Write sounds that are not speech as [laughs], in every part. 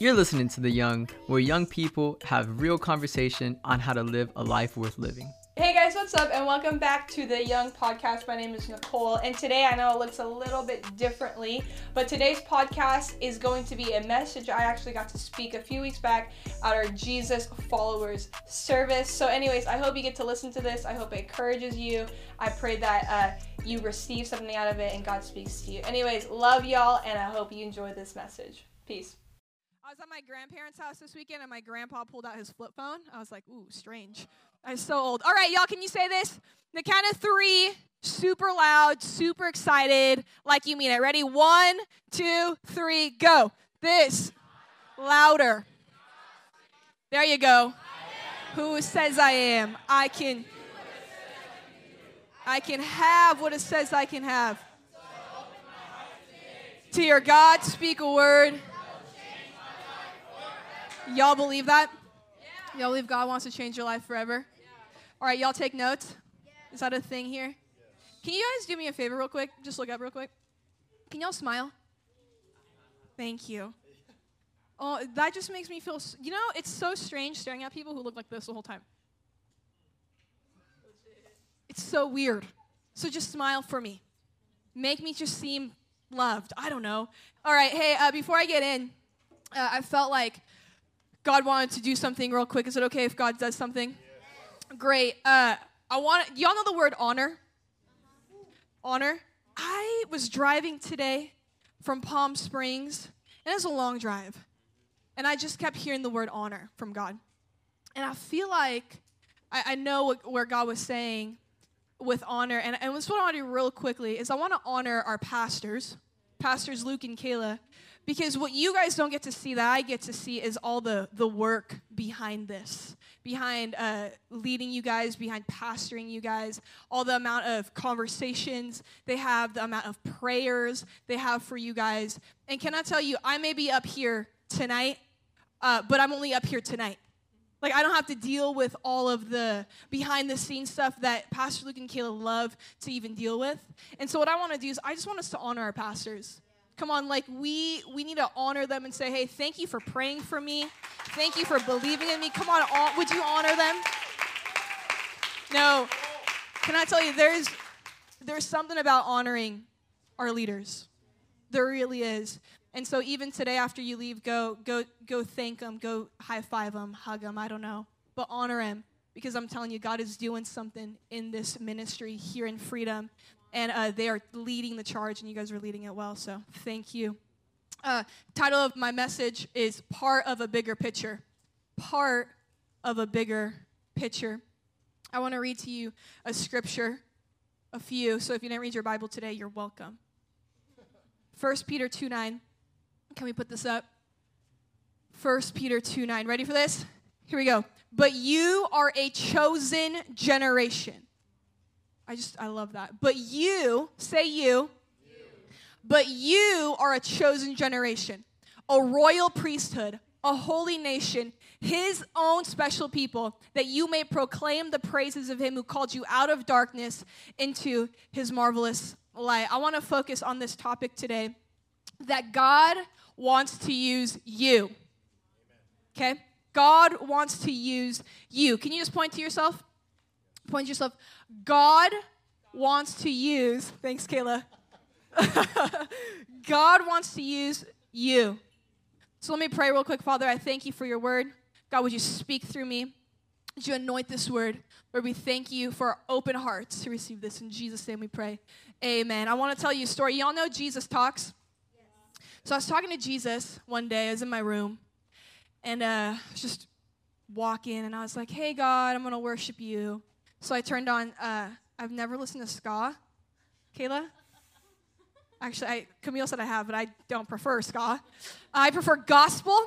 You're listening to The Young, where young people have real conversation on how to live a life worth living. Hey guys, what's up? And welcome back to the Young Podcast. My name is Nicole, and today I know it looks a little bit differently, but today's podcast is going to be a message I actually got to speak a few weeks back at our Jesus Followers service. So, anyways, I hope you get to listen to this. I hope it encourages you. I pray that uh, you receive something out of it and God speaks to you. Anyways, love y'all, and I hope you enjoy this message. Peace. I was at my grandparents' house this weekend, and my grandpa pulled out his flip phone. I was like, ooh, strange. I'm so old. All right, y'all, can you say this? The count of three, super loud, super excited, like you mean it. Ready? One, two, three, go. This, louder. There you go. Who says I am? I can. I can have what it says I can have. To your God, speak a word. Y'all believe that? Y'all believe God wants to change your life forever? All right, y'all take notes. Is that a thing here? Can you guys do me a favor, real quick? Just look up, real quick. Can y'all smile? Thank you. Oh, that just makes me feel. You know, it's so strange staring at people who look like this the whole time. It's so weird. So just smile for me. Make me just seem loved. I don't know. All right, hey, uh, before I get in, uh, I felt like God wanted to do something real quick. Is it okay if God does something? Great. Uh, I want. Y'all know the word honor. Honor. I was driving today from Palm Springs, and it was a long drive, and I just kept hearing the word honor from God, and I feel like I, I know what, where God was saying with honor, and, and what I want to do real quickly is I want to honor our pastors, pastors Luke and Kayla, because what you guys don't get to see that I get to see is all the the work behind this, behind uh, leading you guys, behind pastoring you guys, all the amount of conversations they have, the amount of prayers they have for you guys. And can I tell you, I may be up here tonight, uh, but I'm only up here tonight. Like, I don't have to deal with all of the behind the scenes stuff that Pastor Luke and Kayla love to even deal with. And so, what I want to do is, I just want us to honor our pastors. Come on, like we we need to honor them and say, "Hey, thank you for praying for me. Thank you for believing in me." Come on, would you honor them? No. Can I tell you there's there's something about honoring our leaders. There really is. And so even today after you leave, go go go thank them, go high five them, hug them, I don't know. But honor them because I'm telling you God is doing something in this ministry here in Freedom and uh, they are leading the charge, and you guys are leading it well. So thank you. Uh, title of my message is part of a bigger picture. Part of a bigger picture. I want to read to you a scripture, a few. So if you didn't read your Bible today, you're welcome. 1 Peter 2 9. Can we put this up? 1 Peter 2 9. Ready for this? Here we go. But you are a chosen generation I just, I love that. But you, say you, you, but you are a chosen generation, a royal priesthood, a holy nation, his own special people, that you may proclaim the praises of him who called you out of darkness into his marvelous light. I want to focus on this topic today that God wants to use you. Okay? God wants to use you. Can you just point to yourself? Point yourself. God wants to use, thanks, Kayla. [laughs] God wants to use you. So let me pray real quick. Father, I thank you for your word. God, would you speak through me? Would you anoint this word? Lord, we thank you for our open hearts to receive this. In Jesus' name we pray. Amen. I want to tell you a story. Y'all know Jesus talks? So I was talking to Jesus one day. I was in my room. And uh, I was just walking. And I was like, hey, God, I'm going to worship you. So I turned on, uh, I've never listened to ska. Kayla? Actually, I, Camille said I have, but I don't prefer ska. I prefer gospel.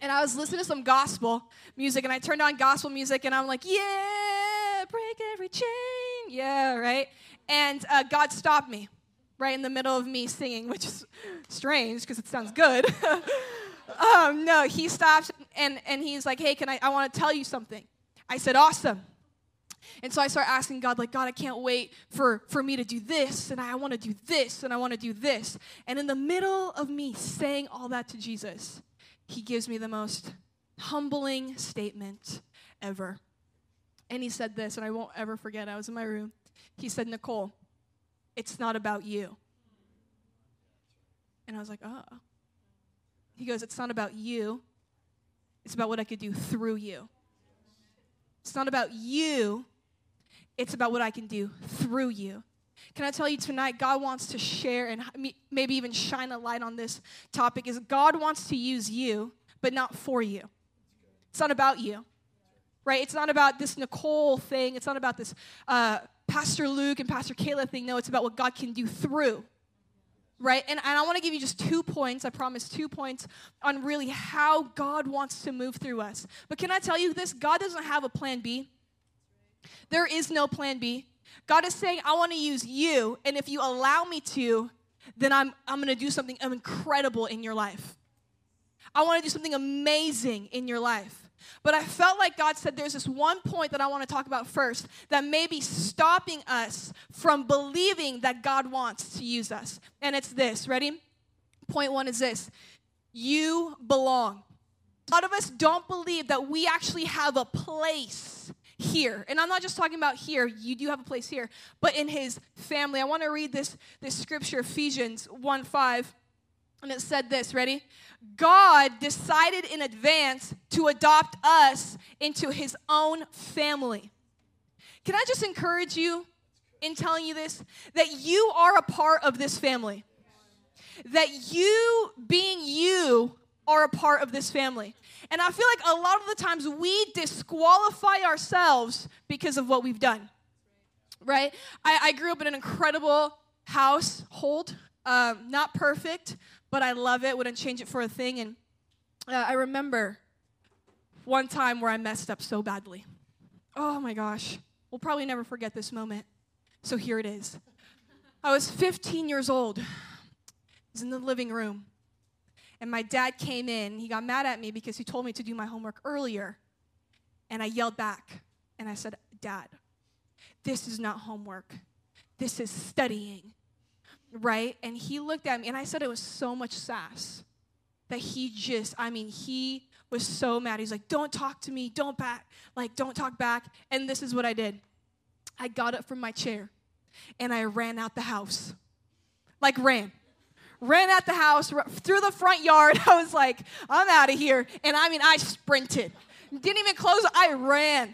And I was listening to some gospel music, and I turned on gospel music, and I'm like, yeah, break every chain. Yeah, right? And uh, God stopped me right in the middle of me singing, which is strange because it sounds good. [laughs] um, no, he stops and, and he's like, hey, can I, I want to tell you something. I said, awesome. And so I start asking God, like, God, I can't wait for, for me to do this, and I want to do this, and I want to do this. And in the middle of me saying all that to Jesus, he gives me the most humbling statement ever. And he said this, and I won't ever forget. I was in my room. He said, Nicole, it's not about you. And I was like, oh. He goes, It's not about you, it's about what I could do through you. It's not about you, it's about what I can do through you. Can I tell you tonight, God wants to share and maybe even shine a light on this topic is God wants to use you, but not for you. It's not about you, right? It's not about this Nicole thing. It's not about this uh, Pastor Luke and Pastor Kayla thing. No, it's about what God can do through right? And, and I want to give you just two points. I promise two points on really how God wants to move through us. But can I tell you this? God doesn't have a plan B. There is no plan B. God is saying, I want to use you, and if you allow me to, then I'm, I'm going to do something incredible in your life. I want to do something amazing in your life. But I felt like God said there's this one point that I want to talk about first that may be stopping us from believing that God wants to use us. And it's this ready? Point one is this you belong. A lot of us don't believe that we actually have a place here. And I'm not just talking about here, you do have a place here, but in his family. I want to read this, this scripture, Ephesians 1 5. And it said this, ready? God decided in advance to adopt us into his own family. Can I just encourage you in telling you this? That you are a part of this family. That you, being you, are a part of this family. And I feel like a lot of the times we disqualify ourselves because of what we've done. Right? I, I grew up in an incredible household, um, not perfect, but I love it. Wouldn't change it for a thing. And uh, I remember one time where I messed up so badly. Oh my gosh. We'll probably never forget this moment. So here it is. I was 15 years old. I was in the living room. And my dad came in. He got mad at me because he told me to do my homework earlier. And I yelled back. And I said, Dad, this is not homework. This is studying right? And he looked at me, and I said it was so much sass that he just, I mean, he was so mad. He's like, don't talk to me, don't back, like, don't talk back. And this is what I did I got up from my chair and I ran out the house. Like, ran. Ran out the house, through the front yard. [laughs] I was like, I'm out of here. And I mean, I sprinted. Didn't even close, I ran.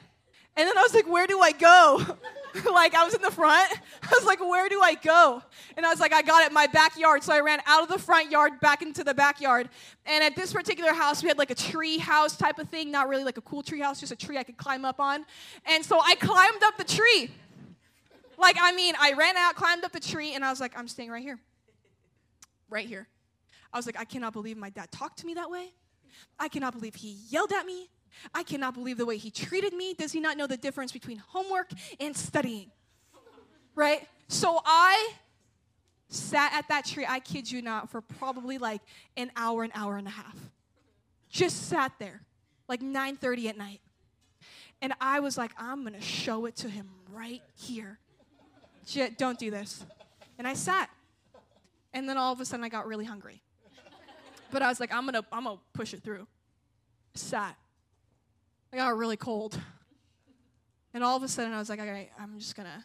And then I was like, where do I go? [laughs] like I was in the front. [laughs] I was like, where do I go? And I was like, I got it, my backyard. So I ran out of the front yard back into the backyard. And at this particular house, we had like a tree house type of thing, not really like a cool tree house, just a tree I could climb up on. And so I climbed up the tree. Like, I mean, I ran out, climbed up the tree, and I was like, I'm staying right here. Right here. I was like, I cannot believe my dad talked to me that way. I cannot believe he yelled at me. I cannot believe the way he treated me. Does he not know the difference between homework and studying? Right? So I sat at that tree, I kid you not, for probably like an hour, an hour and a half. Just sat there, like 9:30 at night. And I was like, I'm gonna show it to him right here. Don't do this. And I sat. And then all of a sudden I got really hungry. But I was like, I'm gonna, I'm gonna push it through. Sat. I got really cold. And all of a sudden, I was like, all right, I'm just gonna,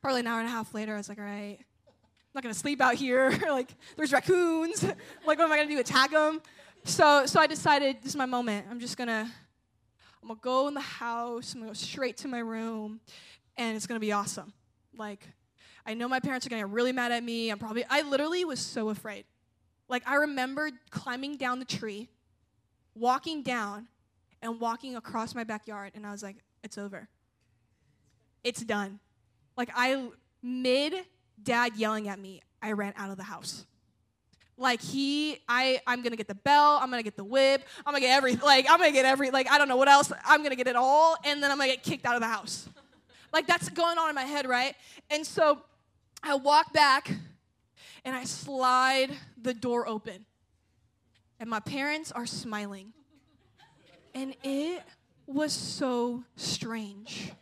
probably an hour and a half later, I was like, all right, I'm not gonna sleep out here. [laughs] like, there's raccoons. [laughs] like, what am I gonna do? Attack them? So, so I decided this is my moment. I'm just gonna, I'm gonna go in the house. I'm gonna go straight to my room, and it's gonna be awesome. Like, I know my parents are gonna get really mad at me. I'm probably, I literally was so afraid. Like, I remember climbing down the tree, walking down, and walking across my backyard, and I was like, it's over. It's done. Like, I, mid dad yelling at me, I ran out of the house. Like he, I, I'm gonna get the bell. I'm gonna get the whip. I'm gonna get every, like I'm gonna get every, like I don't know what else. I'm gonna get it all, and then I'm gonna get kicked out of the house. Like that's going on in my head, right? And so I walk back, and I slide the door open, and my parents are smiling. And it was so strange.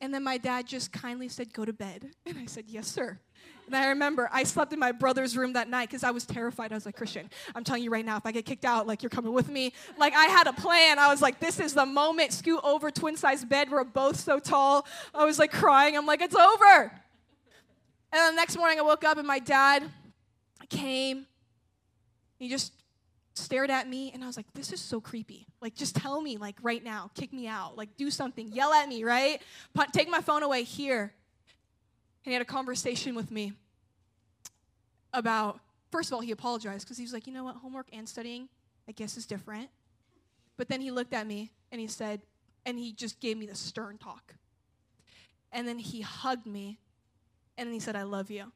And then my dad just kindly said, Go to bed. And I said, Yes, sir. And I remember I slept in my brother's room that night because I was terrified. I was like, Christian, I'm telling you right now, if I get kicked out, like you're coming with me. Like I had a plan. I was like, this is the moment. Scoot over, twin size bed. We're both so tall. I was like crying. I'm like, it's over. And then the next morning I woke up and my dad came. He just stared at me and I was like, this is so creepy. Like, just tell me, like, right now, kick me out, like, do something, yell at me, right? Take my phone away here. And he had a conversation with me about, first of all, he apologized because he was like, you know what, homework and studying, I guess, is different. But then he looked at me and he said, and he just gave me the stern talk. And then he hugged me and then he said, I love you.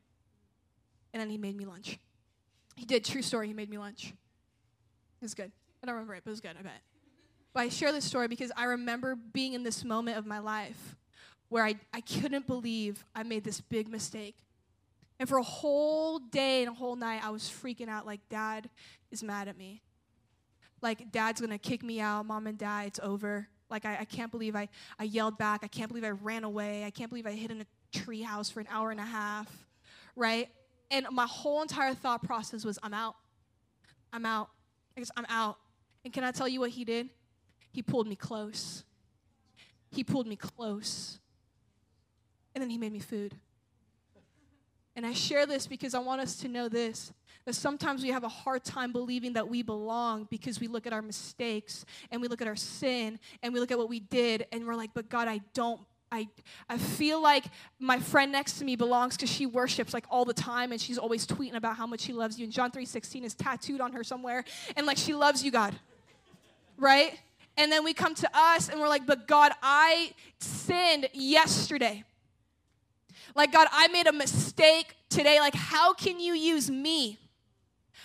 And then he made me lunch. He did, true story, he made me lunch. It was good. I don't remember it, but it was good, I bet. But I share this story because I remember being in this moment of my life where I, I couldn't believe I made this big mistake. And for a whole day and a whole night, I was freaking out like, Dad is mad at me. Like, Dad's gonna kick me out. Mom and Dad, it's over. Like, I, I can't believe I, I yelled back. I can't believe I ran away. I can't believe I hid in a tree house for an hour and a half, right? And my whole entire thought process was, I'm out. I'm out. I guess I'm out. And can I tell you what he did? He pulled me close. He pulled me close. And then he made me food. And I share this because I want us to know this that sometimes we have a hard time believing that we belong because we look at our mistakes and we look at our sin and we look at what we did and we're like, but God, I don't. I, I feel like my friend next to me belongs because she worships like all the time and she's always tweeting about how much she loves you. And John 3.16 is tattooed on her somewhere. And like she loves you, God. Right? And then we come to us and we're like, but God, I sinned yesterday. Like, God, I made a mistake today. Like, how can you use me?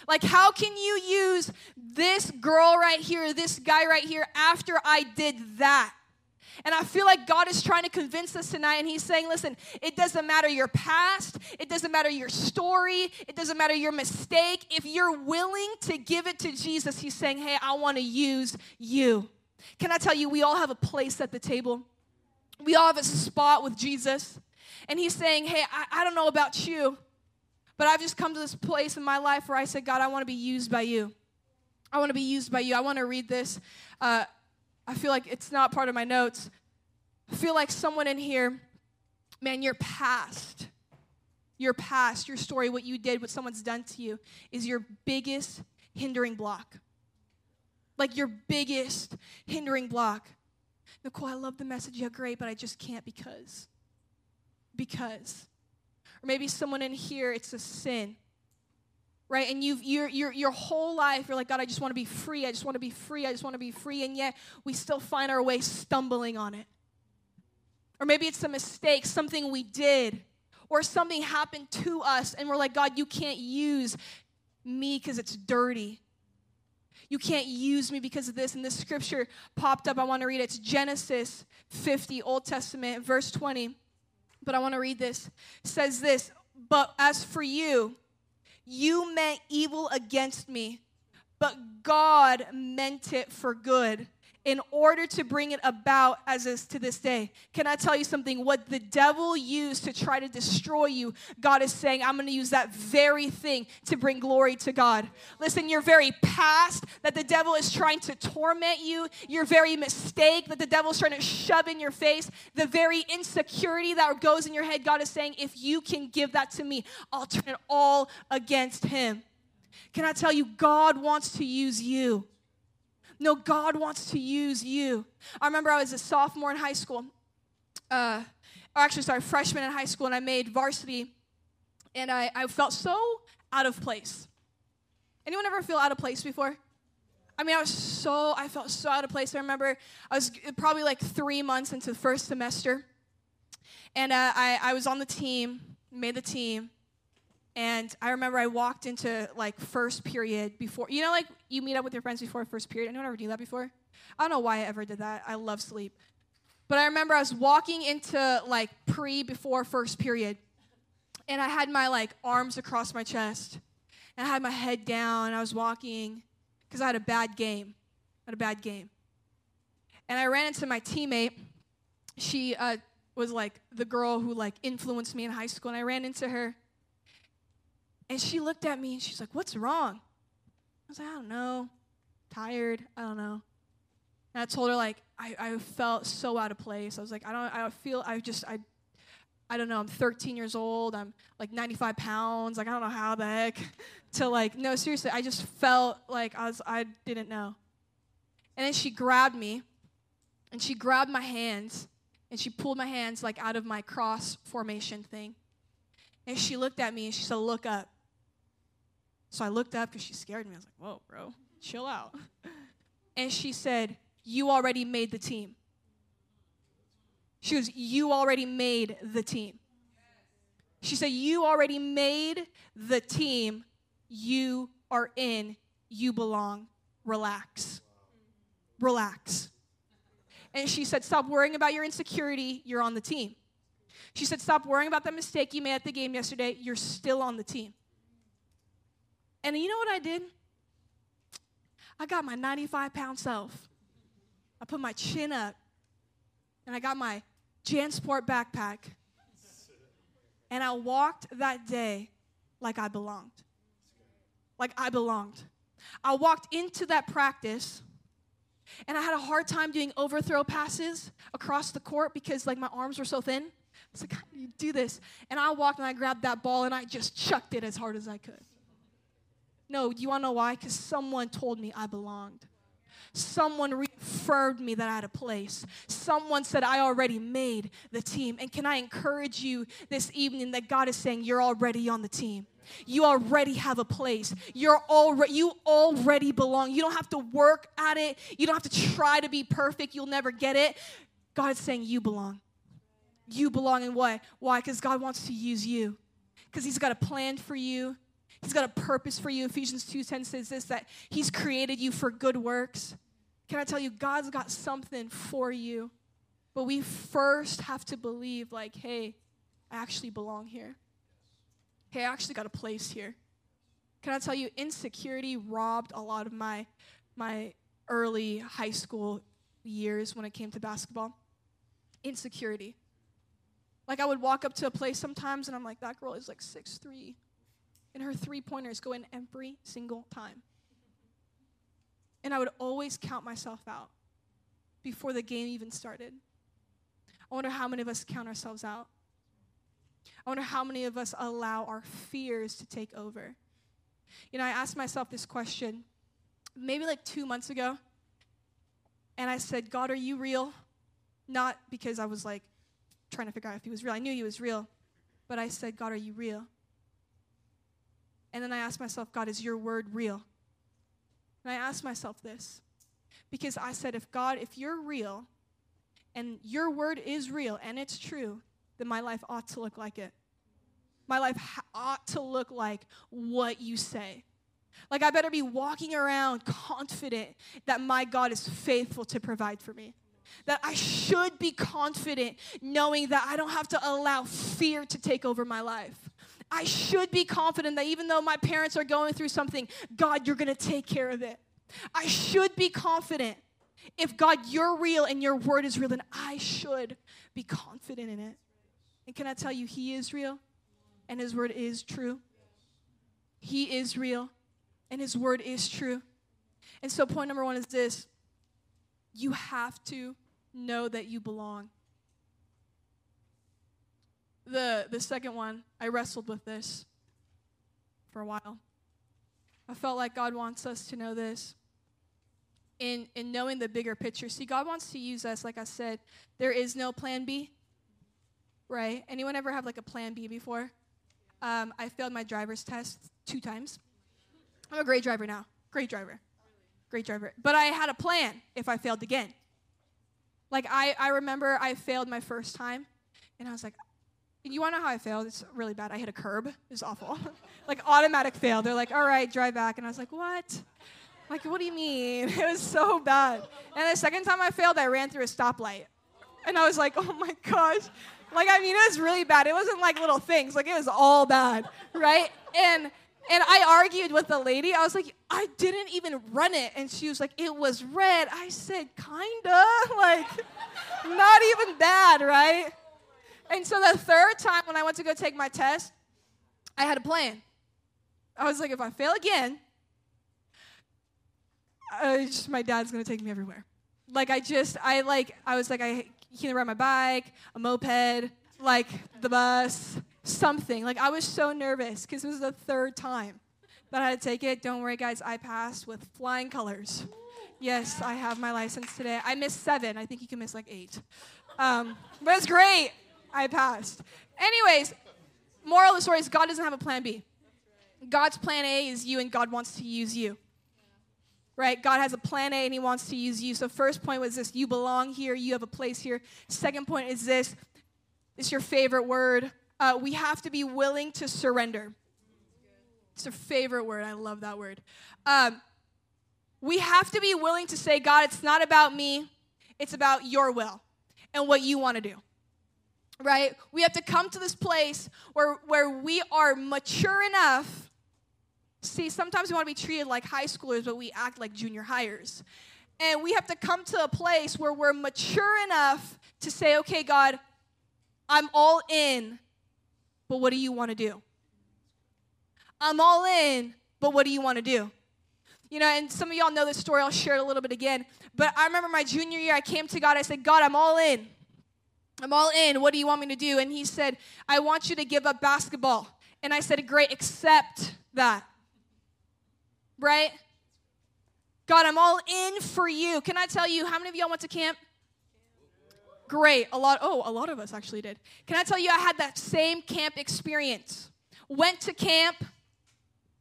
Like, how can you use this girl right here, this guy right here, after I did that? And I feel like God is trying to convince us tonight, and He's saying, listen, it doesn't matter your past, it doesn't matter your story, it doesn't matter your mistake. If you're willing to give it to Jesus, He's saying, hey, I want to use you. Can I tell you, we all have a place at the table, we all have a spot with Jesus. And He's saying, hey, I, I don't know about you, but I've just come to this place in my life where I said, God, I want to be used by you. I want to be used by you. I want to read this. Uh, I feel like it's not part of my notes. I feel like someone in here, man, your past, your past, your story, what you did, what someone's done to you, is your biggest hindering block. Like your biggest hindering block. Nicole, I love the message. Yeah, great, but I just can't because. Because. Or maybe someone in here, it's a sin right? And you've your your your whole life, you're like, God, I just want to be free. I just want to be free. I just want to be free. And yet we still find our way stumbling on it. Or maybe it's a mistake, something we did, or something happened to us, and we're like, God, you can't use me because it's dirty. You can't use me because of this. And this scripture popped up. I want to read it. It's Genesis 50, Old Testament, verse 20. But I want to read this. It says this, but as for you, you meant evil against me, but God meant it for good in order to bring it about as is to this day. Can I tell you something? What the devil used to try to destroy you, God is saying, I'm to use that very thing to bring glory to God. Listen, your very past that the devil is trying to torment you, your very mistake that the devil is trying to shove in your face, the very insecurity that goes in your head, God is saying, if you can give that to me, I'll turn it all against him. Can I tell you, God wants to use you. No, God wants to use you. I remember I was a sophomore in high school, uh, or actually, sorry, freshman in high school, and I made varsity, and I, I felt so out of place. Anyone ever feel out of place before? I mean, I was so, I felt so out of place. I remember I was probably like three months into the first semester, and uh, I, I was on the team, made the team, and I remember I walked into like first period before, you know, like you meet up with your friends before first period. Anyone ever do that before? I don't know why I ever did that. I love sleep. But I remember I was walking into like pre before first period, and I had my like arms across my chest, and I had my head down, and I was walking because I had a bad game. I had a bad game. And I ran into my teammate. She uh, was like the girl who like influenced me in high school, and I ran into her. And she looked at me and she's like, What's wrong? I was like, I don't know. Tired. I don't know. And I told her like I, I felt so out of place. I was like, I don't I feel I just I I don't know, I'm 13 years old, I'm like 95 pounds, like I don't know how the heck [laughs] to like no seriously, I just felt like I was I didn't know. And then she grabbed me and she grabbed my hands and she pulled my hands like out of my cross formation thing. And she looked at me and she said, Look up. So I looked up because she scared me. I was like, Whoa, bro, chill out. [laughs] And she said, You already made the team. She goes, You already made the team. She said, You already made the team. You are in. You belong. Relax. Relax. And she said, Stop worrying about your insecurity. You're on the team. She said, Stop worrying about the mistake you made at the game yesterday. You're still on the team. And you know what I did? I got my 95 pound self. I put my chin up and I got my JanSport backpack. And I walked that day like I belonged. Like I belonged. I walked into that practice and I had a hard time doing overthrow passes across the court because like my arms were so thin. I was like, how do you do this? And I walked and I grabbed that ball and I just chucked it as hard as I could. No, do you wanna know why? Because someone told me I belonged. Someone reaffirmed me that I had a place. Someone said, I already made the team. And can I encourage you this evening that God is saying, You're already on the team? You already have a place. You're already you already belong. You don't have to work at it. You don't have to try to be perfect. You'll never get it. God is saying you belong. You belong in what? Why? Because God wants to use you. Because He's got a plan for you. He's got a purpose for you. Ephesians 2:10 says this that He's created you for good works. Can I tell you, God's got something for you. But we first have to believe, like, hey, I actually belong here. Hey, I actually got a place here. Can I tell you, insecurity robbed a lot of my my early high school years when it came to basketball. Insecurity. Like I would walk up to a place sometimes and I'm like, that girl is like six three and her three pointers go in every single time. And I would always count myself out before the game even started. I wonder how many of us count ourselves out. I wonder how many of us allow our fears to take over. You know, I asked myself this question maybe like two months ago, and I said, God, are you real? Not because I was like trying to figure out if he was real. I knew he was real. But I said, God, are you real? And then I asked myself, God, is your word real? And I asked myself this because I said, if God, if you're real and your word is real and it's true, then my life ought to look like it. My life ought to look like what you say. Like, I better be walking around confident that my God is faithful to provide for me. That I should be confident knowing that I don't have to allow fear to take over my life. I should be confident that even though my parents are going through something, God, you're going to take care of it. I should be confident. If God, you're real and your word is real, then I should be confident in it. And can I tell you, He is real and His word is true? He is real and His word is true. And so, point number one is this you have to know that you belong the, the second one, I wrestled with this for a while. I felt like God wants us to know this. In, in knowing the bigger picture. See, God wants to use us, like I said. There is no plan B, right? Anyone ever have like a plan B before? Um, I failed my driver's test two times. I'm a great driver now. Great driver. Great driver. But I had a plan if I failed again. Like, I, I remember I failed my first time, and I was like, you want to know how I failed? It's really bad. I hit a curb. It was awful. [laughs] like automatic fail. They're like, all right, drive back. And I was like, what? Like, what do you mean? [laughs] It was so bad. And the second time I failed, I ran through a stoplight. And I was like, oh my gosh. Like, I mean, it was really bad. It wasn't like little things. Like, it was all bad, right? And and I argued with the lady. I was like, I didn't even run it. And she was like, it was red. I said, kinda. [laughs] Like, not even bad, right? And so the third time when I went to go take my test, I had a plan. I was like, if I fail again, uh, just, my dad's gonna take me everywhere. Like I just, I like, I was like, I can't ride my bike, a moped, like the bus, something. Like I was so nervous because it was the third time that I had to take it. Don't worry, guys, I passed with flying colors. Yes, I have my license today. I missed seven. I think you can miss like eight. Um, but it's great. I passed. Anyways, moral of the story is God doesn't have a plan B. God's plan A is you, and God wants to use you. Right? God has a plan A and He wants to use you. So, first point was this you belong here, you have a place here. Second point is this it's your favorite word. Uh, we have to be willing to surrender. It's a favorite word. I love that word. Um, we have to be willing to say, God, it's not about me, it's about your will and what you want to do. Right? We have to come to this place where, where we are mature enough. See, sometimes we want to be treated like high schoolers, but we act like junior hires. And we have to come to a place where we're mature enough to say, okay, God, I'm all in, but what do you want to do? I'm all in, but what do you want to do? You know, and some of y'all know this story. I'll share it a little bit again. But I remember my junior year, I came to God. I said, God, I'm all in. I'm all in. What do you want me to do? And He said, I want you to give up basketball. And I said, Great, accept that. Right? God, I'm all in for you. Can I tell you how many of y'all went to camp? Great. A lot. Oh, a lot of us actually did. Can I tell you, I had that same camp experience. Went to camp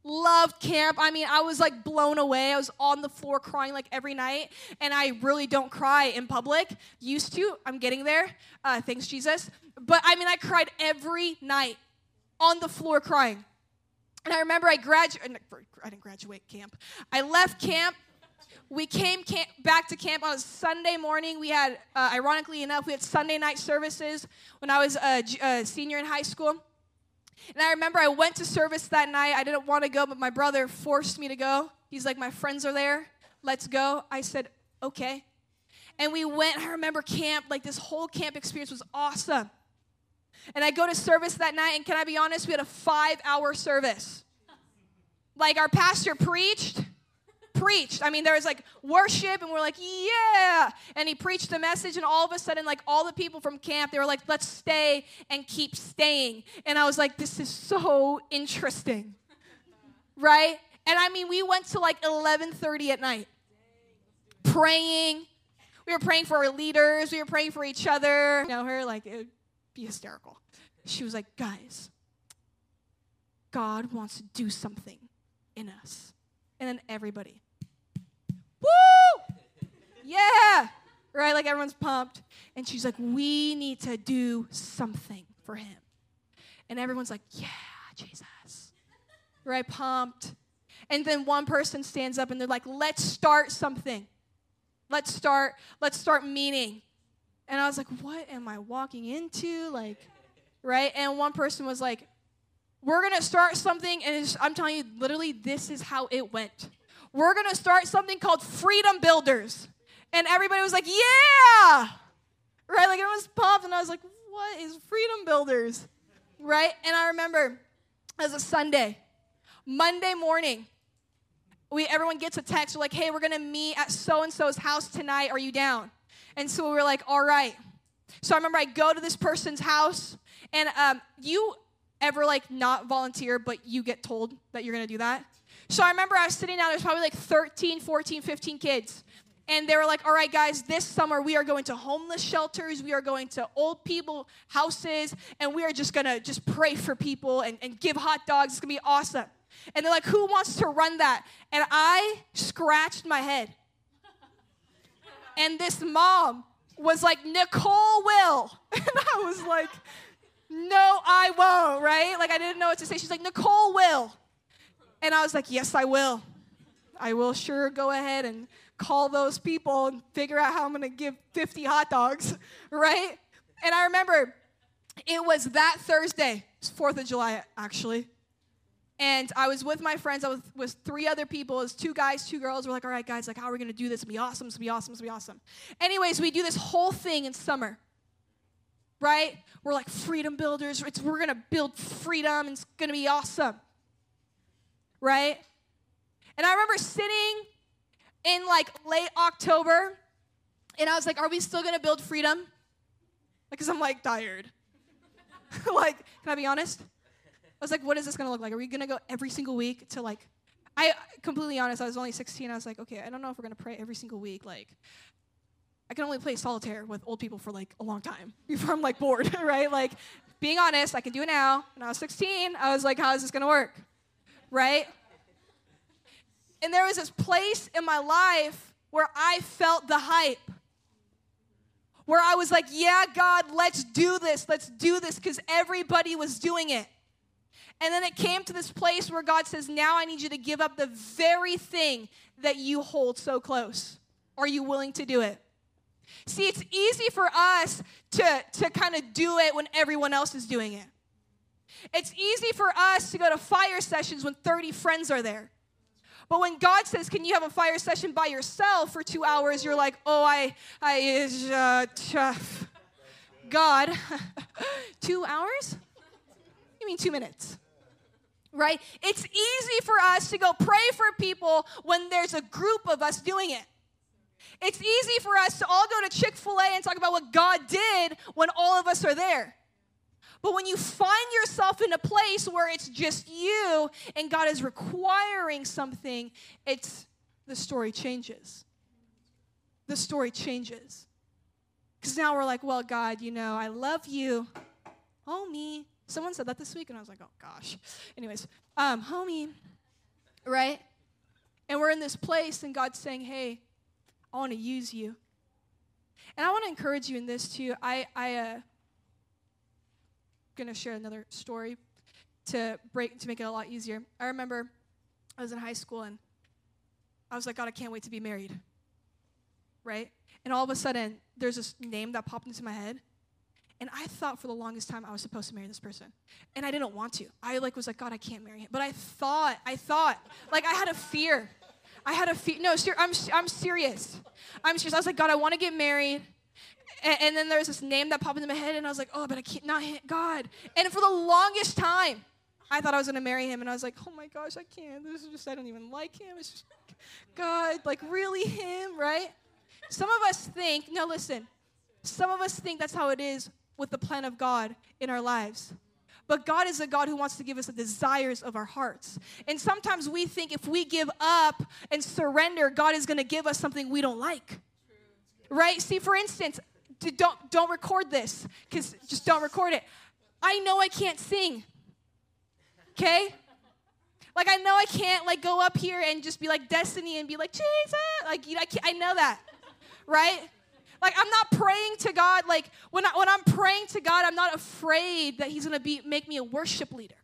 Loved camp. I mean, I was like blown away. I was on the floor crying like every night, and I really don't cry in public. Used to. I'm getting there. Uh, thanks, Jesus. But I mean, I cried every night on the floor crying. And I remember I graduated. I didn't graduate camp. I left camp. We came camp, back to camp on a Sunday morning. We had, uh, ironically enough, we had Sunday night services when I was a, a senior in high school. And I remember I went to service that night. I didn't want to go, but my brother forced me to go. He's like, My friends are there. Let's go. I said, Okay. And we went. I remember camp, like this whole camp experience was awesome. And I go to service that night, and can I be honest? We had a five hour service. Like our pastor preached, preached. I mean, there was like worship, and we're like, yeah. And he preached the message, and all of a sudden, like all the people from camp, they were like, let's stay and keep staying. And I was like, this is so interesting, [laughs] right? And I mean, we went to like 11:30 at night, praying. We were praying for our leaders. We were praying for each other. You know her like it would be hysterical. She was like, guys, God wants to do something in us. And then everybody, Woo! Yeah. Right? Like everyone's pumped. And she's like, we need to do something for him. And everyone's like, yeah, Jesus. Right? Pumped. And then one person stands up and they're like, let's start something. Let's start, let's start meeting. And I was like, what am I walking into? Like, right? And one person was like, we're gonna start something, and I'm telling you, literally, this is how it went we're to start something called Freedom Builders. And everybody was like, yeah! Right? Like, it was pumped. And I was like, what is Freedom Builders? Right? And I remember as a Sunday, Monday morning, we everyone gets a text. We're like, hey, we're gonna meet at so and so's house tonight. Are you down? And so we were like, all right. So I remember I go to this person's house, and um, you ever like not volunteer, but you get told that you're gonna do that? So I remember I was sitting down, there's probably like 13, 14, 15 kids. And they were like, all right, guys, this summer we are going to homeless shelters, we are going to old people houses, and we are just gonna just pray for people and, and give hot dogs. It's gonna be awesome. And they're like, who wants to run that? And I scratched my head. And this mom was like, Nicole will. [laughs] And I was like, no, I won't, right? Like I didn't know what to say. She's like, Nicole will. And I was like, yes, I will. I will sure go ahead and call those people and figure out how I'm going to give 50 hot dogs, [laughs] right? And I remember it was that Thursday, 4th of July, actually. And I was with my friends. I was with three other people. It was two guys, two girls. We're like, all right, guys, like, how are we going to do this? It's going to be awesome. It's be awesome. It's be awesome. Anyways, we do this whole thing in summer. right? We're like freedom builders. It's, we're going to build freedom it's going to be awesome, right? And I remember sitting in like late October and I was like, are we still to build freedom? Because I'm like tired. [laughs] like, can I be honest? I was like, what is this to look like? Are we to go every single week to like, I completely honest, I was only 16. I was like, okay, I don't know if we're to pray every single week. Like, I can only play solitaire with old people for like a long time [laughs] before I'm like bored, [laughs] right? Like, being honest, I can do it now. When I was 16, I was like, how is this to work? Right? And there was this place in my life where I felt the hype where I was like, yeah, God, let's do this. Let's do this because everybody was doing it. And then it came to this place where God says, now I need you to give up the very thing that you hold so close. Are you willing to do it? See, it's easy for us to, to kind of do it when everyone else is doing it. It's easy for us to go to fire sessions when 30 friends are there. But when God says, "Can you have a fire session by yourself for two hours?" You're like, "Oh, I, I, is uh, God, [laughs] two hours? You mean two minutes?" Right? It's easy for us to go pray for people when there's a group of us doing it. It's easy for us to all go to Chick fil A and talk about what God did when all of us are there. But when you find yourself in a place where it's just you and God is requiring something, it's the story changes. The story changes. Because now we're like, well, God, you know, I love you. Homie. Someone said that this week, and I was like, oh gosh. Anyways, um, homie, right? And we're in this place, and God's saying, hey, I want to use you. And I want to encourage you in this too. I, I, uh, going to share another story to break to make it a lot easier. I remember I was in high school and I was like, God, I can't wait to be married. Right? And all of a sudden, there's this name that popped into my head. And I thought for the longest time I was supposed to marry this person. And I didn't want to. I like was like, God, I can't marry him. But I thought, I thought, like I had a fear. I had a fear. No, ser- I'm, I'm serious. I'm serious. I was like, God, I want to get married. And, and then there's this name that popped into my head, and I was like, oh, but I can't, not him, God. And for the longest time, I thought I was going to marry him, and I was like, oh my gosh, I can't. This is just, I don't even like him. It's just, God, like, really him, right? Some of us think, no, listen, some of us think that's how it is with the plan of God in our lives. But God is a God who wants to give us the desires of our hearts. And sometimes we think if we give up and surrender, God is going to give us something we don't like. Right? See, for instance, don't don't record this because just don't record it. I know I can't sing. Okay? Like I know I can't like go up here and just be like Destiny and be like Jesus. Like you know, I, I know that, right? Like I'm not praying to God. Like when I, when I'm praying to God, I'm not afraid that He's gonna be make me a worship leader.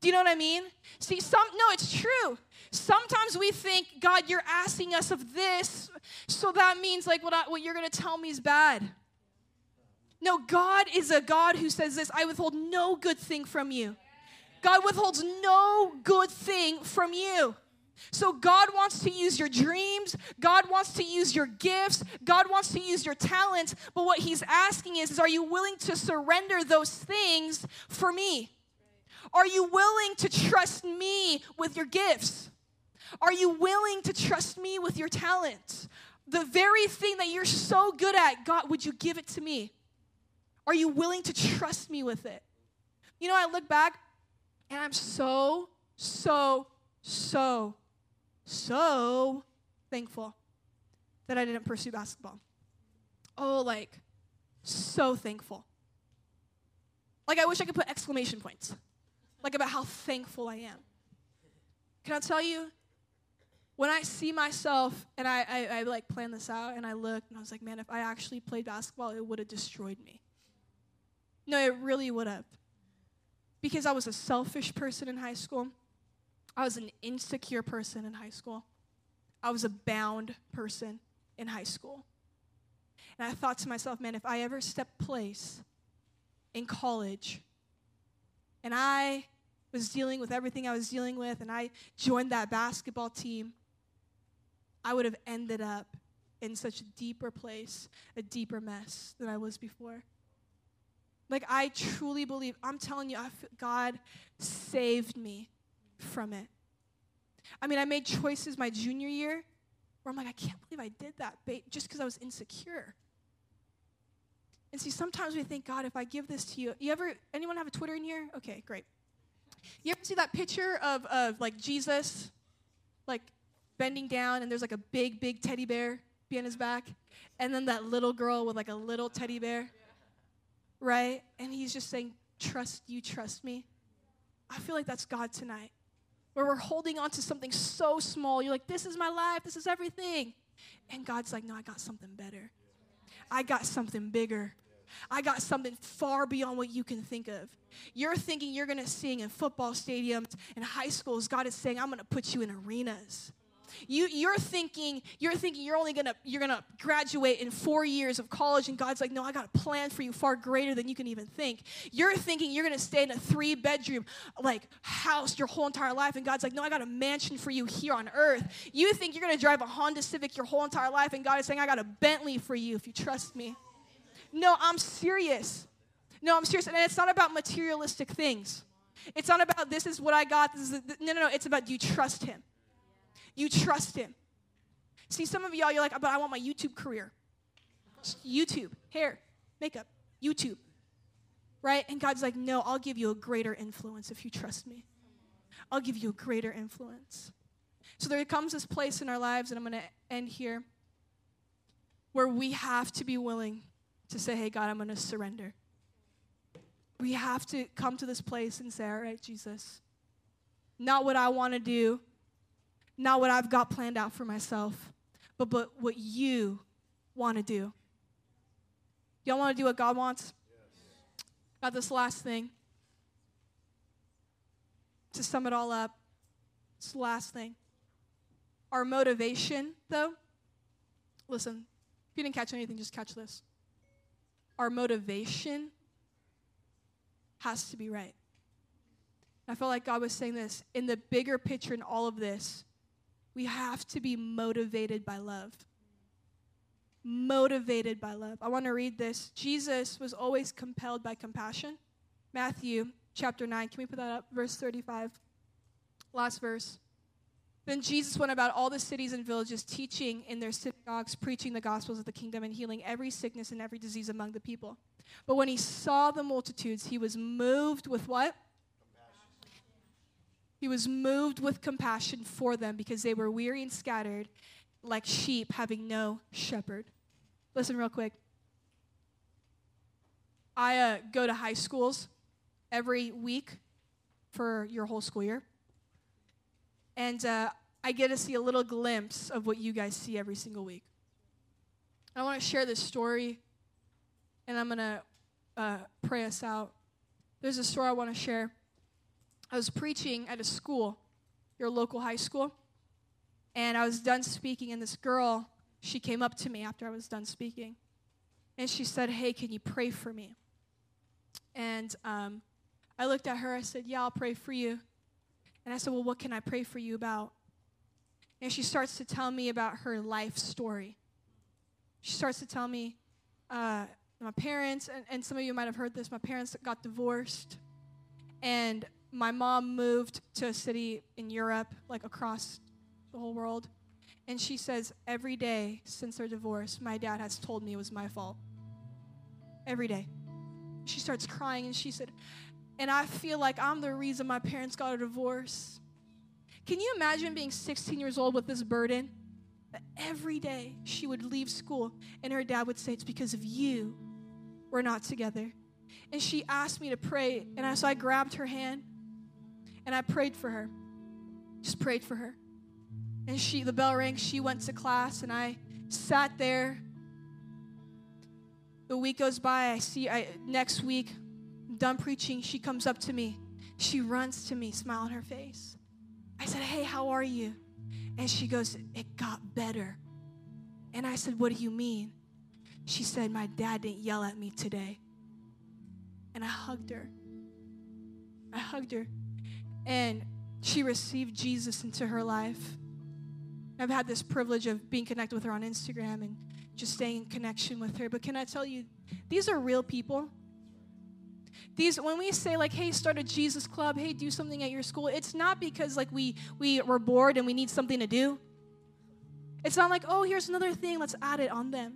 Do you know what I mean? See, some no, it's true. Sometimes we think, God, you're asking us of this, so that means like what, I, what you're going to tell me is bad. No, God is a God who says this I withhold no good thing from you. God withholds no good thing from you. So, God wants to use your dreams. God wants to use your gifts. God wants to use your talents. But what He's asking is, is Are you willing to surrender those things for me? Are you willing to trust me with your gifts? Are you willing to trust me with your talent? The very thing that you're so good at, God, would you give it to me? Are you willing to trust me with it? You know, I look back and I'm so, so, so, so thankful that I didn't pursue basketball. Oh, like, so thankful. Like, I wish I could put exclamation points, like, about how thankful I am. Can I tell you, when I see myself and I, I, I like plan this out and I look and I was like, man, if I actually played basketball, it would have destroyed me. No, it really would have. Because I was a selfish person in high school. I was an insecure person in high school. I was a bound person in high school. And I thought to myself, man, if I ever step place in college and I was dealing with everything I was dealing with and I joined that basketball team, I would have ended up in such a deeper place, a deeper mess than I was before. Like, I truly believe, I'm telling you, God saved me from it. I mean, I made choices my junior year where I'm like, I can't believe I did that just because I was insecure. And see, sometimes we think, God, if I give this to you, you ever, anyone have a Twitter in here? Okay, great. You ever see that picture of, of like Jesus, like bending down, and there's like a big, big teddy bear behind his back, and then that little girl with like a little teddy bear, right? And he's just saying, Trust you, trust me. I feel like that's God tonight, where we're holding on to something so small. You're like, This is my life, this is everything. And God's like, No, I got something better. I got something bigger. I got something far beyond what you can think of. You're thinking you're going to sing in football stadiums and high schools. God is saying, I'm going to put you in arenas. You, you're thinking you're thinking you're only gonna you're gonna graduate in four years of college, and God's like, no, I got a plan for you far greater than you can even think. You're thinking you're gonna stay in a three bedroom like house your whole entire life, and God's like, no, I got a mansion for you here on earth. You think you're gonna drive a Honda Civic your whole entire life, and God is saying, I got a Bentley for you if you trust me. No, I'm serious. No, I'm serious, and it's not about materialistic things. It's not about this is what I got. This is the, no, no, no. It's about do you trust Him? You trust Him. See, some of y'all, you're like, but I want my YouTube career. YouTube, hair, makeup, YouTube. Right? And God's like, no, I'll give you a greater influence if you trust me. I'll give you a greater influence. So there comes this place in our lives, and I'm going to end here, where we have to be willing to say, hey, God, I'm going to surrender. We have to come to this place and say, all right, Jesus, not what I want to do, not what I've got planned out for myself, but, but what you want to do. Y'all want to do what God wants? Yes. Got this last thing. To sum it all up, it's the last thing. Our motivation, though, listen, if you didn't catch anything, just catch this. Our motivation has to be right. I felt like God was saying this in the bigger picture in all of this we have to be motivated by love. Motivated by love. I want to read this. Jesus was always compelled by compassion. Matthew chapter 9. Can we put that up? Verse 35. Last verse. Then Jesus went about all the cities and villages, teaching in their synagogues, preaching the gospels of the kingdom, and healing every sickness and every disease among the people. But when he saw the multitudes, he was moved with what? He was moved with compassion for them because they were weary and scattered like sheep having no shepherd. Listen, real quick. I uh, go to high schools every week for your whole school year. And uh, I get to see a little glimpse of what you guys see every single week. I want to share this story, and I'm going to uh, pray us out. There's a story I want to share. I was preaching at a school, your local high school, and I was done speaking, and this girl, she came up to me after I was done speaking, and she said, Hey, can you pray for me? And um, I looked at her, I said, Yeah, I'll pray for you. And I said, Well, what can I pray for you about? And she starts to tell me about her life story. She starts to tell me, uh, my parents, and, and some of you might have heard this, my parents got divorced. And my mom moved to a city in Europe, like across the whole world. And she says, every day since their divorce, my dad has told me it was my fault. Every day. She starts crying and she said, and I feel like I'm the reason my parents got a divorce. Can you imagine being 16 years old with this burden? Every day she would leave school and her dad would say, It's because of you we're not together. And she asked me to pray. And I, so I grabbed her hand and I prayed for her. Just prayed for her. And she, the bell rang, she went to class, and I sat there. The week goes by, I see, I, next week, done preaching, she comes up to me. She runs to me, smile on her face. I said, Hey, how are you? And she goes, It got better. And I said, What do you mean? She said, My dad didn't yell at me today. And I hugged her. I hugged her and she received Jesus into her life. I've had this privilege of being connected with her on Instagram and just staying in connection with her. But can I tell you, these are real people. these when we say like hey start a jesus club hey do something at your school it's not because like we we were bored and we need something to do it's not like oh here's another thing let's add it on them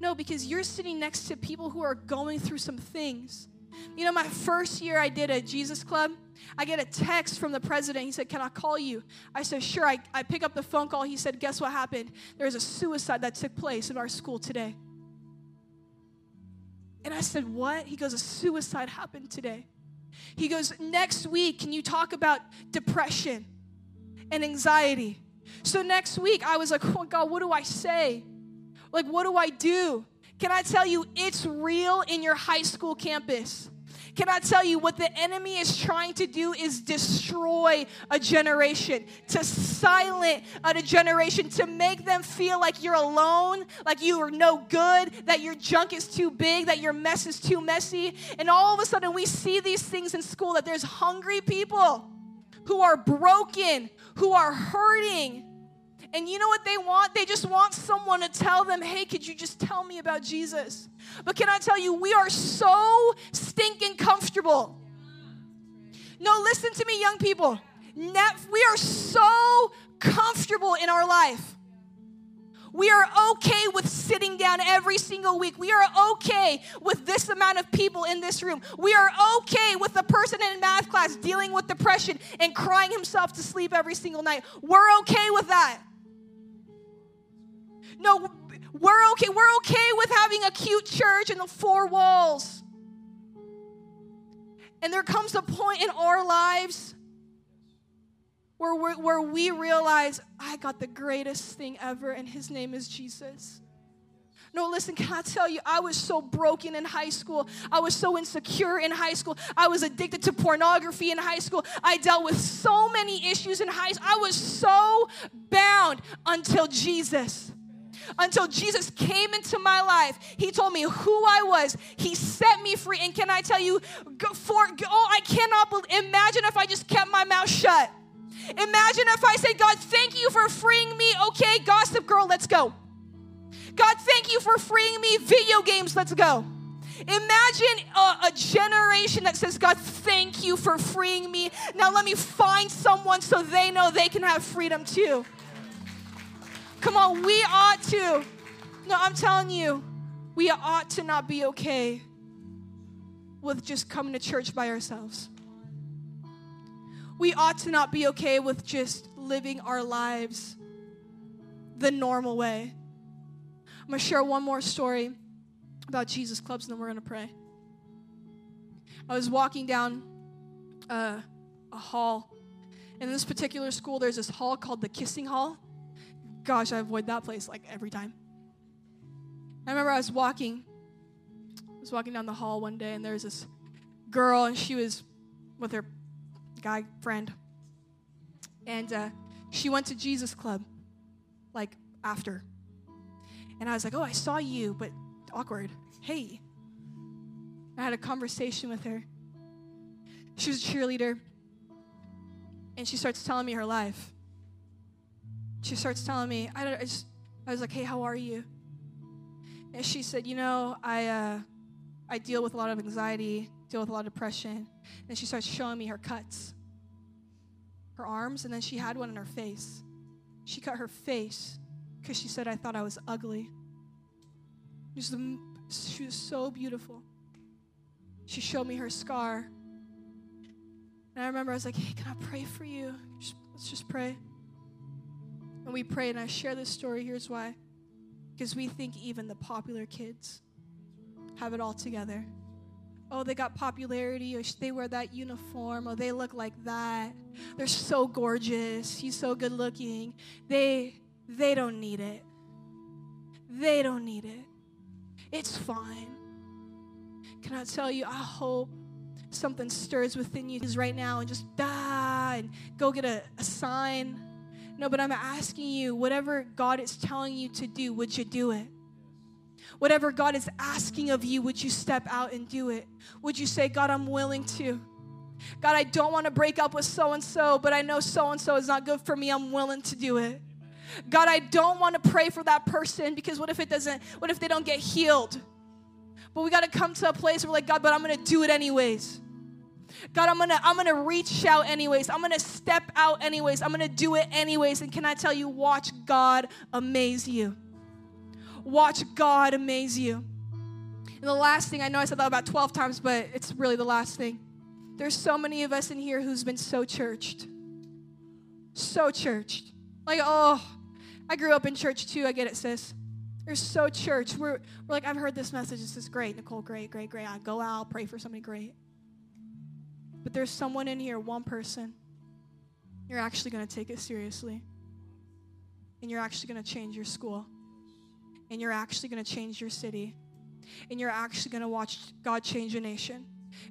no because you're sitting next to people who are going through some things you know my first year i did a jesus club i get a text from the president he said can i call you i said sure i, I pick up the phone call he said guess what happened there's a suicide that took place in our school today and I said, What? He goes, A suicide happened today. He goes, Next week, can you talk about depression and anxiety? So next week, I was like, Oh God, what do I say? Like, what do I do? Can I tell you, it's real in your high school campus. Can I tell you what the enemy is trying to do is destroy a generation, to silent a generation, to make them feel like you're alone, like you are no good, that your junk is too big, that your mess is too messy. And all of a sudden, we see these things in school that there's hungry people who are broken, who are hurting, and you know what they want? They just want someone to tell them, hey, could you just tell me about Jesus? But can I tell you, we are so stinking comfortable. No, listen to me, young people. We are so comfortable in our life. We are okay with sitting down every single week. We are okay with this amount of people in this room. We are okay with the person in math class dealing with depression and crying himself to sleep every single night. We're okay with that. No, we're okay. We're okay with having a cute church in the four walls. And there comes a point in our lives where, where we realize, I got the greatest thing ever, and his name is Jesus. No, listen, can I tell you, I was so broken in high school. I was so insecure in high school. I was addicted to pornography in high school. I dealt with so many issues in high school. I was so bound until Jesus until Jesus came into my life. He told me who I was. He set me free. And can I tell you, for oh, I cannot believe, imagine if I just kept my mouth shut. Imagine if I said, God, thank you for freeing me. Okay, gossip girl, let's go. God, thank you for freeing me. Video games, let's go. Imagine a, a, generation that says, God, thank you for freeing me. Now let me find someone so they know they can have freedom too. Come on, we ought to. No, I'm telling you, we ought to not be okay with just coming to church by ourselves. We ought to not be okay with just living our lives the normal way. I'm going to share one more story about Jesus clubs and then we're going to pray. I was walking down uh, a hall. In this particular school, there's this hall called the Kissing Hall gosh, I avoid that place like every time. I remember I was walking, I was walking down the hall one day, and there was this girl, and she was with her guy friend, and uh, she went to Jesus Club, like after, and I was like, "Oh, I saw you, but awkward. Hey." I had a conversation with her. She was a cheerleader, and she starts telling me her life she starts telling me, I, I just, I was like, hey, how are you? And she said, you know, I, uh, I deal with a lot of anxiety, deal with a lot of depression. And she starts showing me her cuts, her arms, and then she had one in her face. She cut her face because she said, I thought I was ugly. The, she was so beautiful. She showed me her scar. And I remember I was like, hey, can I pray for you? Let's just pray. And we pray, and I share this story. Here's why. Because we think even the popular kids have it all together. Oh, they got popularity, or they wear that uniform, or they look like that. They're so gorgeous. He's so good looking. They they don't need it. They don't need it. It's fine. Can I tell you, I hope something stirs within you right now and just die and go get a, a sign no, but I'm asking you, whatever God is telling you to do, would you do it? Whatever God is asking of you, would you step out and do it? Would you say, God, I'm willing to? God, I don't want to break up with so and so, but I know so and so is not good for me. I'm willing to do it. God, I don't want to pray for that person because what if it doesn't, what if they don't get healed? But we got to come to a place where, like, God, but I'm going to do it anyways. God, I'm gonna, I'm gonna reach out anyways. I'm gonna step out anyways. I'm gonna do it anyways. And can I tell you, watch God amaze you. Watch God amaze you. And the last thing, I know I said that about 12 times, but it's really the last thing. There's so many of us in here who's been so churched. So churched. Like, oh, I grew up in church too. I get it, sis. We're so church. We're, we're like, I've heard this message. This is great. Nicole, great, great, great. I go out, pray for somebody great. But there's someone in here, one person, you're actually going to take it seriously. And you're actually going to change your school. And you're actually going to change your city. And you're actually going to watch God change a nation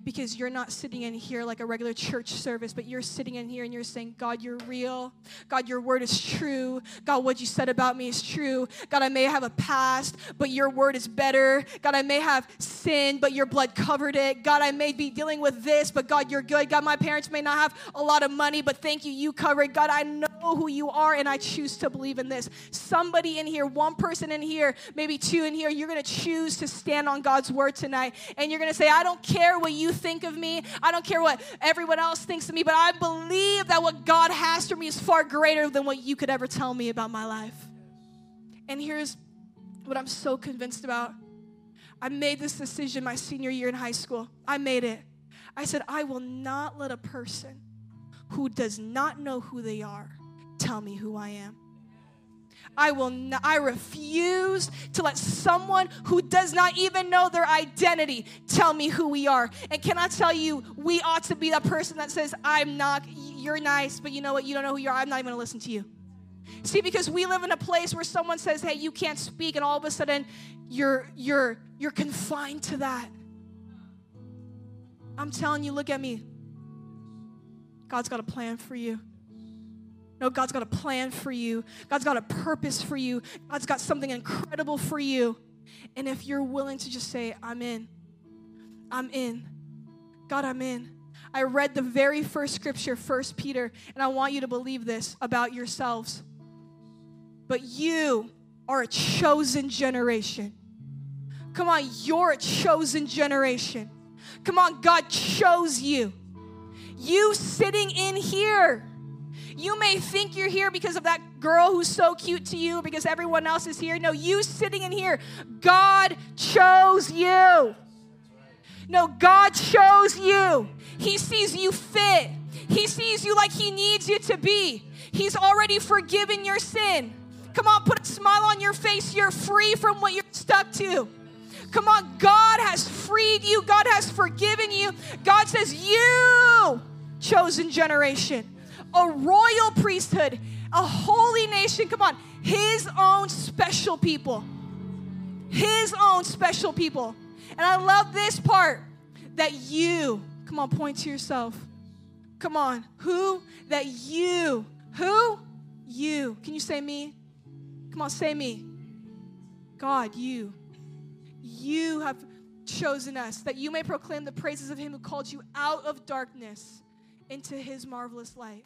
because you're not sitting in here like a regular church service, but you're sitting in here and you're saying, God, you're real. God, your word is true. God, what you said about me is true. God, I may have a past, but your word is better. God, I may have sinned, but your blood covered it. God, I may be dealing with this, but God, you're good. God, my parents may not have a lot of money, but thank you, you cover it. God, I know who you are and I choose to believe in this. Somebody in here, one person in here, maybe two in here, you're going to choose to stand on God's word tonight and you're going to say, I don't care what you think of me. I don't care what everyone else thinks of me, but I believe that what God has for me is far greater than what you could ever tell me about my life. And here's what I'm so convinced about. I made this decision my senior year in high school. I made it. I said, I will not let a person who does not know who they are tell me who I am. I will not, I refuse to let someone who does not even know their identity tell me who we are. And can I tell you, we ought to be that person that says, I'm not, you're nice, but you know what? You don't know who you are. I'm not even gonna listen to you. See, because we live in a place where someone says, hey, you can't speak, and all of a sudden you're you're you're confined to that. I'm telling you, look at me. God's got a plan for you. No, God's got a plan for you. God's got a purpose for you. God's got something incredible for you. And if you're willing to just say, I'm in, I'm in. God, I'm in. I read the very first scripture, First Peter, and I want you to believe this about yourselves. But you are a chosen generation. Come on, you're a chosen generation. Come on, God chose you. You sitting in here you may think you're here because of that girl who's so cute to you, because everyone else is here. No, you sitting in here, God chose you. No, God chose you. He sees you fit. He sees you like He needs you to be. He's already forgiven your sin. Come on, put a smile on your face. You're free from what you're stuck to. Come on, God has freed you, God has forgiven you. God says, You, chosen generation a royal priesthood, a holy nation. Come on, his own special people. His own special people. And I love this part that you, come on, point to yourself. Come on, who? That you, who? You. Can you say me? Come on, say me. God, you. You have chosen us that you may proclaim the praises of him who called you out of darkness into his marvelous light.